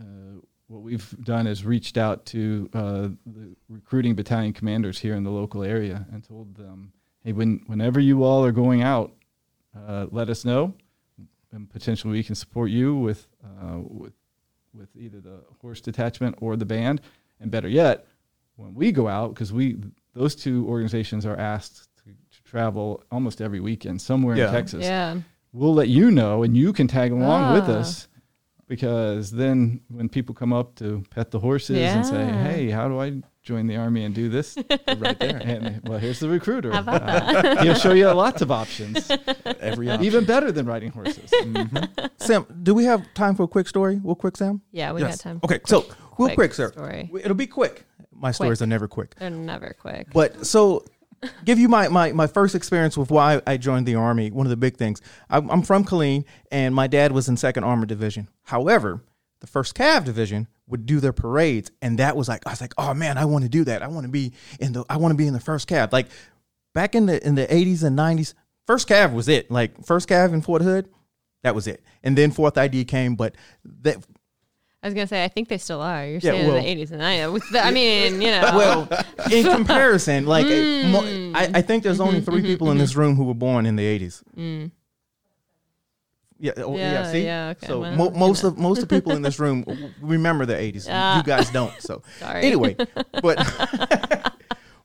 uh, what we've done is reached out to uh, the recruiting battalion commanders here in the local area and told them, "Hey, when whenever you all are going out, uh, let us know, and potentially we can support you with uh, with with either the horse detachment or the band, and better yet, when we go out, because we those two organizations are asked to, to travel almost every weekend somewhere Yeah. in Texas Yeah. we'll let you know and you can tag along with Ah. us because then when people come up to pet the horses and say hey how do i join the army and do this right there and *laughs* well here's the recruiter How about Uh, he'll show you lots of options *laughs* Every option. even better than riding horses *laughs* Sam, do we have time for a quick story? Real quick, Sam. Yeah, we got time. Okay, so real Quick quick, sir. story. It'll be quick. My stories are never quick. They're never quick. But so, give you my, my, my first experience with why I joined the Army. One of the big things. I'm, I'm from Killeen, and my dad was in Second Armored Division. However, the First Cav Division would do their parades, and that was like I was like, oh man, I want to do that. I want to be in the I want to be in the First Cav. Like back in the in the 80s and 90s, First Cav was it. Like First Cav in Fort Hood, that was it. And then Fourth ID came, but that I was gonna say, I think they still are. You're Yeah, saying well- in the '80s and '90s. I mean, you know. *laughs* well, in comparison, like *laughs* Mm. I, I think there's only Mm-hmm, 3 people in this room who were born in the 80s. Yeah, oh, yeah, Yeah, see. yeah, okay, so well, mo- most know. of most of the people in this room *laughs* remember the 80s. Ah. you guys don't. So *laughs* anyway, but *laughs*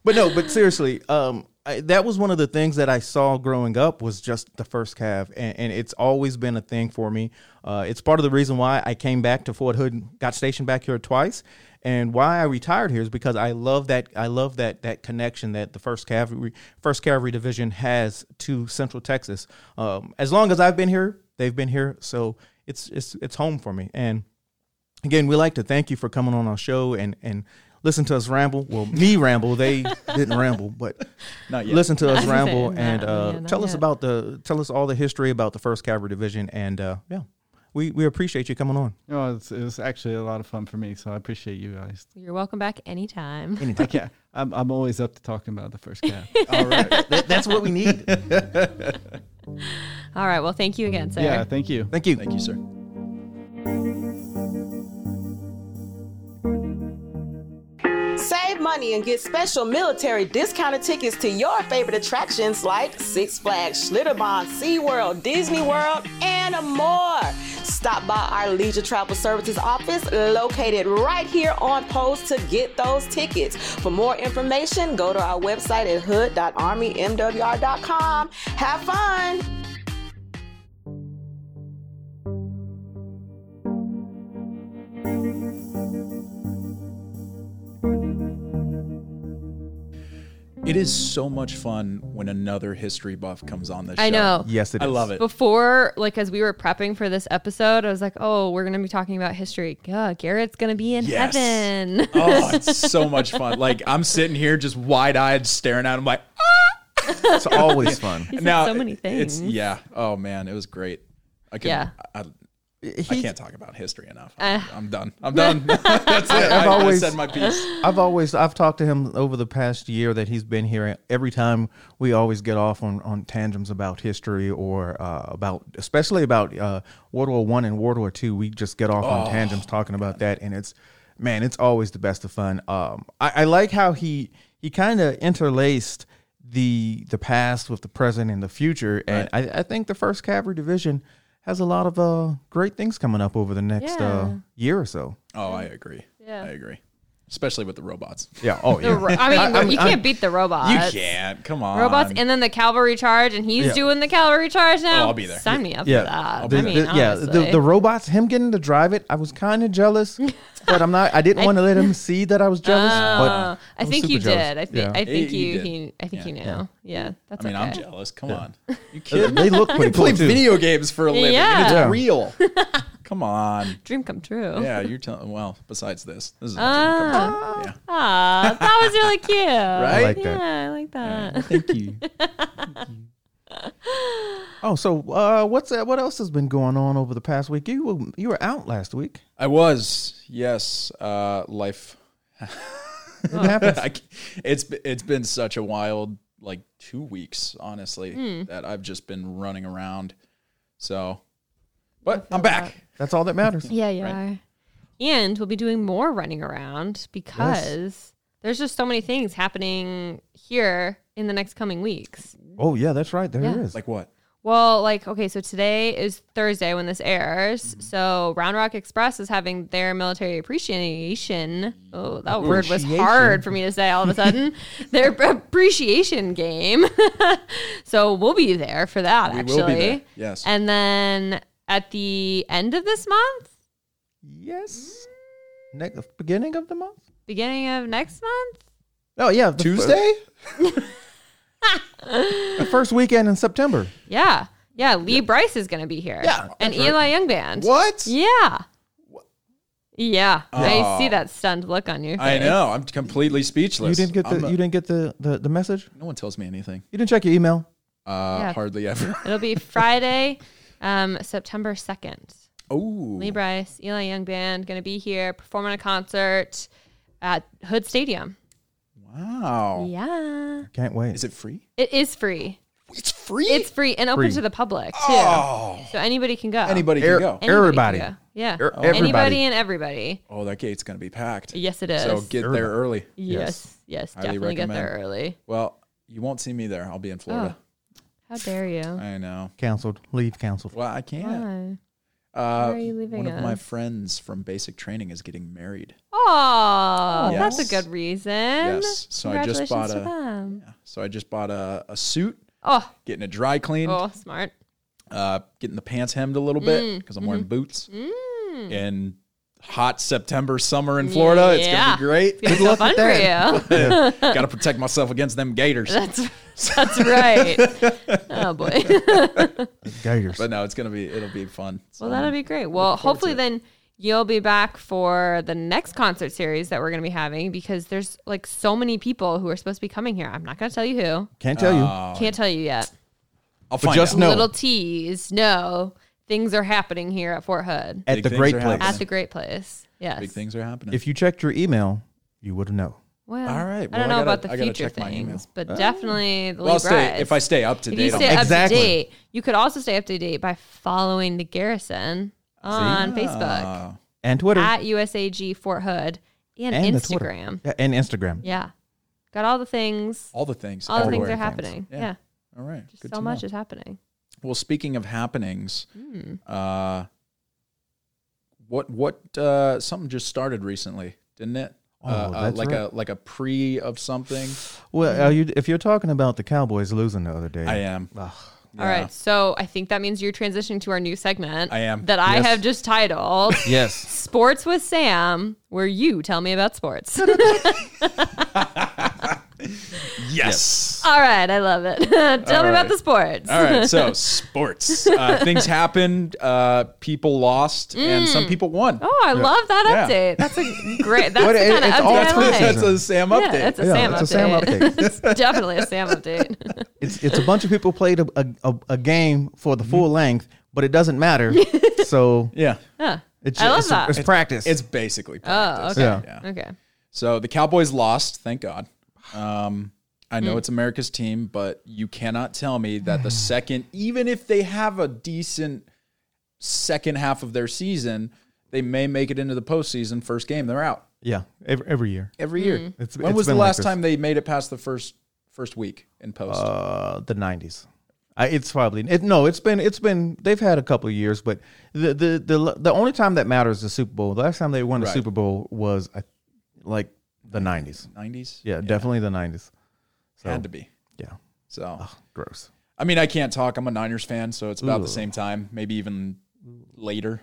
but no, but seriously, um, I, that was one of the things that I saw growing up was just the first Cav, and, and it's always been a thing for me. Uh, it's part of the reason why I came back to Fort Hood, got stationed back here twice, and why I retired here is because I love that I love that that connection that the first cavalry first cavalry division has to Central Texas. Um, as long as I've been here, they've been here, so it's it's it's home for me. And again, we like to thank you for coming on our show and and listen to us ramble. Well, me *laughs* ramble. They didn't ramble, but *laughs* Not yet. listen to us *laughs* I was gonna ramble no, and uh, yeah, not tell us about the tell us all the history about the First Cavalry Division. And uh, yeah, we we appreciate you coming on. no, it's, it was actually a lot of fun for me so i appreciate you guys You're welcome back anytime. i can't I'm, I'm always up to talking about the first Cav All right, that, that's what we need. All right. Well, thank you again, sir. yeah thank you Thank you. Thank you, sir. Money and get special military discounted tickets to your favorite attractions like Six Flags, Schlitterbahn, SeaWorld, Disney World, and more. Stop by our Leisure Travel Services office located right here on post to get those tickets. For more information, go to our website at hood.armymwr.com. Have fun! It is so much fun when another history buff comes on this show. I know. Yes, it I is. love it. Before, like, as we were prepping for this episode, I was like, "Oh, we're gonna be talking about history. Yeah, Garrett's gonna be in Yes. heaven." *laughs* Oh, it's so much fun. Like I'm sitting here just wide eyed staring at him like ah! It's always fun. He said now so many It's things. yeah. Oh man, it was great. I could, Yeah. I, I He- can't talk about history enough. Uh. I'm done. I'm done. *laughs* *laughs* That's it. I've I, always- I said my piece. I've always I've talked to him over the past year that he's been here. Every time we always get off on, on tantrums about history or uh, about especially about uh, World War One and World War Two. We just get off on tantrums talking about that, and it's man, it's always the best of fun. Um, I, I like how he he kind of interlaced the the past with the present and the future, and I, I think the First Cavalry Division has a lot of uh, great things coming up over the next uh, year or so. Oh, I agree. Yeah. I agree. Especially with the robots. Yeah. Oh The yeah. ro- I mean, I'm- you I'm- can't beat the robots. you can't. Come on. Robots, and then the cavalry charge, and he's Yeah. doing the cavalry charge now. Oh, I'll be there. Sign me up yeah. for that. The- I mean, the- yeah. The, the robots, him getting to drive it, I was kind of jealous, *laughs* but I'm not. I didn't want to let him see that I was jealous. Oh, but I was think super you jealous. did. I think Yeah. I think He- he you did. he I think Yeah. you knew. Yeah, that's I mean, okay. I'm jealous. Come on. You They, kidding? they look pretty *laughs* cool play too. video games for a living. Yeah. Yeah. it's real. *laughs* Come on. Dream come true. Yeah, you're telling. Well, besides this, this is a dream come Ah, true. Yeah. ah, that was really cute. *laughs* Right? like that. Yeah, I like that. Thank you. *laughs* Oh, so uh, what's uh, what else has been going on over the past week? You were, you were out last week. I was. Yes. Uh, life. It happens. *laughs* I c- it's be- it's been such a wild like two weeks, honestly, Hmm. that I've just been running around. So, but I'm back. That's all that matters. Yeah, you Right. are. And we'll be doing more running around because there's just so many things happening here in the next coming weeks. Oh yeah, that's right. There Yeah. is. Like what? Well, like, okay, so today is Thursday when this airs. Mm-hmm. So Round Rock Express is having their military appreciation. Oh, that word was hard for me to say all of a sudden. *laughs* their *laughs* appreciation game. *laughs* so we'll be there for that, We actually. will be there. Yes. And then at the end of this month, yes. Next beginning of the month. beginning of next month, Oh yeah, the Tuesday? *laughs* the first weekend in September. yeah. Yeah, Lee Brice is going to be here. Yeah, And that's right. Eli Young Band. What? Yeah. Yeah. I Oh. see that stunned look on your face. I know. I'm completely speechless. You speechless. didn't get the a- you didn't get the, the the message. no one tells me anything. You didn't check your email. Uh, Yeah. Hardly ever. It'll be Friday, *laughs* um, September 2nd. Oh. Lee Brice, Eli Young Band, going to be here performing a concert at Hood Stadium. Wow. Yeah. Can't wait. Is it free? It is free. It's free. It's free and open Free. to the public, too. oh. So anybody can go. Anybody Air- can go. Anybody Everybody. can go. Yeah. Er- Anybody everybody. and everybody. Oh, that gate's gonna be packed. Yes, it is. So get there early. yes. Yes. Highly definitely get there recommend. early. Well, you won't see me there. I'll be in Florida. How dare you? I know. Canceled. Leave canceled. Well, I can't. Why? Uh, are you leaving one of my us? friends from basic training is getting married. Oh, that's a good reason. Yes. So I just Congratulations bought to a- them. Yeah. So I just bought a, a suit, Oh, getting a dry clean, oh, smart. uh, getting the pants hemmed a little bit Mm, because I'm wearing mm-hmm. boots. Mm. In hot September summer in Florida, it's gonna be great. It's gonna be so for you. *laughs* *laughs* Got to protect myself against them gators. That's *laughs* that's right. Oh boy. Gators. But no, it's gonna be it'll be fun. So well, that'll be great. Well, hopefully then you'll be back for the next concert series that we're going to be having because there's like so many people who are supposed to be coming here. I'm not going to tell you who. Can't tell you. Oh, Can't tell you yet. I'll find just out. know- No. Little tease. No, things are happening here at Fort Hood At Big the things great are place. happening. at the great place. Yes. Big things are happening. If you checked your email, you would have known. Well, All right, I well, don't I know gotta- about the I gotta future check my email. things, but definitely the well, I'll stay, Bryce. if I stay up to If date, you on stay it. up Exactly. to date, you could also stay up to date by following the Garrison on Facebook Ah, And Twitter. at USAG Fort Hood and, and the Twitter. Instagram. Yeah, and Instagram. Yeah, got all the things. all the things. All the things everywhere. are happening. Yeah. Yeah, All right. just Good so to much know. is happening. Well, speaking of happenings, Hmm. uh, what what uh, something just started recently, didn't it? Oh, uh, uh, like right. a like a pre of something. Well, are you, if you're talking about the Cowboys losing the other day, I am. Ugh. All right, so I think that means you're transitioning to our new segment. I am. that I Yes. have just titled *laughs* yes, "Sports with Sam," where you tell me about sports. *laughs* *laughs* *laughs* Yes. all right, I love it. *laughs* tell me about right. the sports. All right. So *laughs* sports. Uh, things happened. Uh, people lost, and some people won. Oh, I love that Yeah. update. That's a great. That's What, the it- kind of it's update all I like. That's a Sam Yeah, update. that's a Yeah, Sam it's a update. Sam update. it's definitely a Sam update. it's it's a bunch of people played a, a, a, a game for the full length, but it doesn't matter. so yeah. Huh. it's I love it's, that. it's practice. It's basically practice. Oh, practice. okay. Yeah. Okay. So the Cowboys lost, thank God. Um, I know it's America's team, but you cannot tell me that the *sighs* second, even if they have a decent second half of their season, they may make it into the postseason. First game, they're out yeah, every, every year. every year. It's- when it's was the been like last time they made it past the first first week in post? Uh, the '90s. It's probably it, no. It's been it's been they've had a couple of years, but the the the the only time that matters is the Super Bowl. The last time they won the Right. Super Bowl was I, like the '90s. 90s? Yeah, definitely the '90s. So Had to be. yeah, So, gross. I mean, I can't talk. I'm a Niners fan, so it's about Ooh. the same time, maybe even later,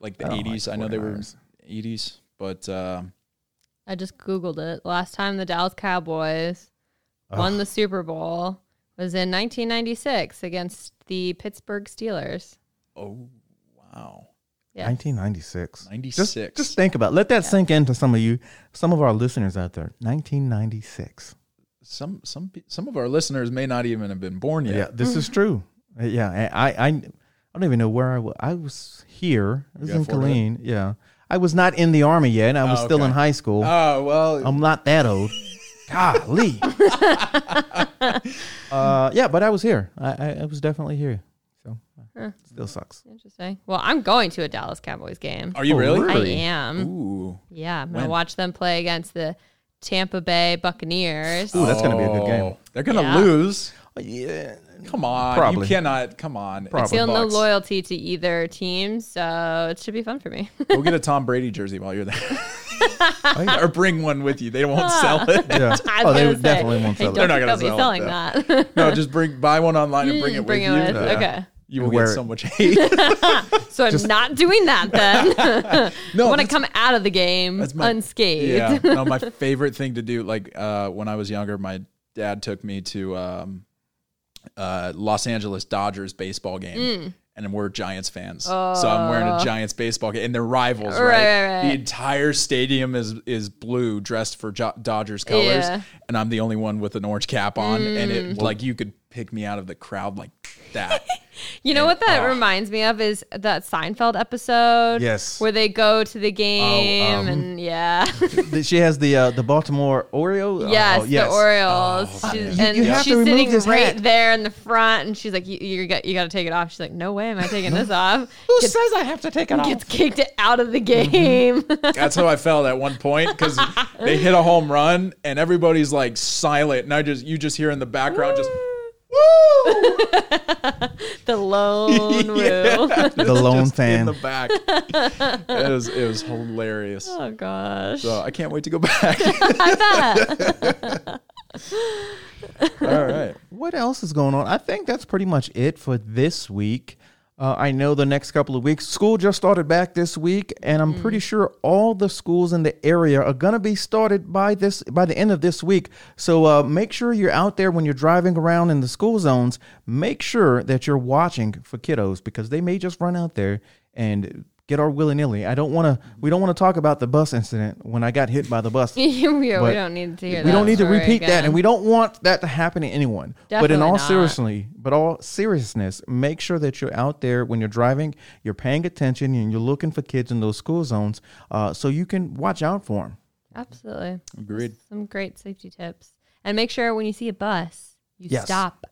like the I 80s. like I know they were 80s, but um, I just googled it. Last time the Dallas Cowboys won the Super Bowl was in 1996 against the Pittsburgh Steelers. oh, wow. Yeah. 1996. 96. Just, just think about. It. Let that sink into some of you, some of our listeners out there. 1996. Some some some of our listeners may not even have been born yet. Yeah, this is true. Uh, Yeah, I, I, I don't even know where I was. I was here. I was in Fort Hood? Yeah, I was not in the army yet. I was Oh, still in high school. Oh well, I'm not that old. *laughs* Golly. *laughs* uh, yeah, but I was here. I, I, I was definitely here. So uh, still sucks. Interesting. Well, I'm going to a Dallas Cowboys game. are you Oh, really? I am. Ooh, Yeah, I'm going When? to watch them play against the Tampa Bay Buccaneers. Ooh, that's gonna be a good game. Oh, They're gonna Yeah. lose. Yeah. Come on, Probably. you cannot. Come on, Probably. It's the Feel no Bucs. loyalty to either team, so it should be fun for me. *laughs* Go get a Tom Brady jersey while you're there, *laughs* or bring one with you. They won't sell it. *laughs* Yeah. I oh, they gonna say, definitely won't I sell don't it. They're not think gonna they'll be sell selling it, that. No, just bring buy one online and bring it Bring with it you. with. Okay. You will get so much *laughs* hate. *laughs* So I'm not doing that then. *laughs* no, I want to that's- come out of the game That's my- unscathed. Yeah, no, my favorite thing to do, like uh, when I was younger, my dad took me to um, uh, Los Angeles Dodgers baseball game. Mm. And we're Giants fans, so I'm wearing a Giants baseball game, and they're rivals, right? Oh. Right, right, right. The entire stadium is is blue, dressed for jo- Dodgers colors, Yeah. and I'm the only one with an orange cap on, and it like you could pick me out of the crowd like that. *laughs* You know what that Oh. reminds me of is that Seinfeld episode. Yes. Where they go to the game um, and yeah. *laughs* she has the uh, the Baltimore Oreo. *laughs* yes, Oh, yes. the Orioles. She's, You- and you she's sitting right hat. there in the front and she's like, You you got you gotta take it off. She's like, No way am I taking this off. Who Gets, says I have to take it off? gets kicked out of the game. That's how I felt at one point because they hit a home run and everybody's like silent, and I just you just hear in the background just *laughs* the lone *laughs* woo. *laughs* the lone in fan. the back. it was it was hilarious. Oh gosh. So I can't wait to go back. I bet. All right. What else is going on? I think that's pretty much it for this week. Uh, I know the next couple of weeks, school just started back this week, and I'm pretty sure all the schools in the area are gonna be started by this by the end of this week. So uh, make sure you're out there when you're driving around in the school zones. Make sure that you're watching for kiddos because they may just run out there and get our willy nilly. I don't want to. We don't want to talk about the bus incident when I got hit by the bus. yeah, *laughs* we don't need to hear that. we don't need to story repeat that, and we don't want that to happen to anyone. but in Definitely all not. seriously, but all seriousness, make sure that you're out there when you're driving, you're paying attention, and you're looking for kids in those school zones, uh, so you can watch out for them. Absolutely. Agreed. Some great safety tips. And make sure when you see a bus, you Yes. stop.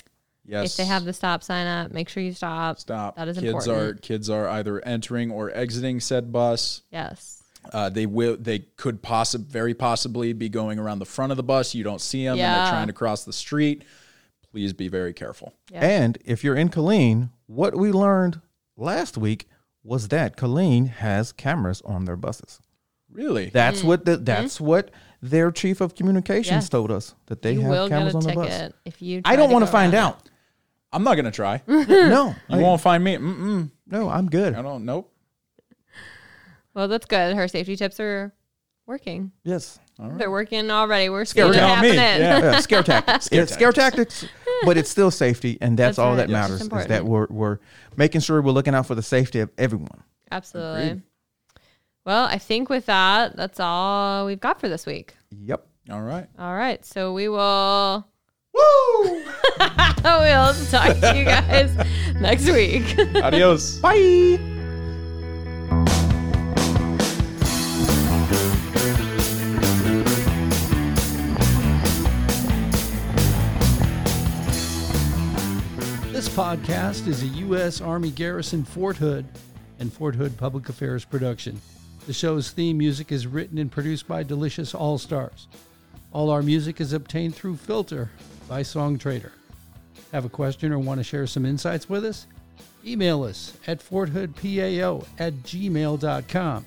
Yes. If they have the stop sign up, make sure you stop. stop. That is kids important. are kids are either entering or exiting said bus. Yes. Uh, they will. They could possibly, very possibly, be going around the front of the bus. You don't see them, and Yeah. they're trying to cross the street. Please be very careful. Yeah. And if you're in Killeen, what we learned last week was that Killeen has cameras on their buses. Really? That's what the, that's what their chief of communications Mm-hmm. Yes. told us that they you have will get cameras a on the bus. if you. I don't want to find around out. I'm not gonna try. *laughs* no, You I- won't find me. Mm-mm. no, I'm good. I don't. Nope. Well, that's good. Her safety tips are working. Yes. They're working already. We're seeing it tell me. happening. Yeah. yeah, *laughs* scare tactics. Scare It's scare tactics, but it's still safety, and that's, That's all right. that Yes. matters. Is that we're we're making sure we're looking out for the safety of everyone. Absolutely. Well, I think with that, that's all we've got for this week. Yep. All right. All right. So we will. Woo! *laughs* we'll talk to you guys next week. Adios. *laughs* Bye. This podcast is a U.S. Army Garrison Fort Hood and Fort Hood Public Affairs production. The show's theme music is written and produced by Delicious All Stars. All our music is obtained through Filter by Song Trader. Have a question or want to share some insights with us? Email us at forthoodpao at gmail.com.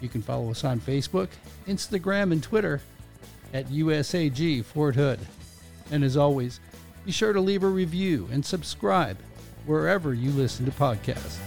You can follow us on Facebook, Instagram, and Twitter at USAG Fort Hood. And as always, be sure to leave a review and subscribe wherever you listen to podcasts.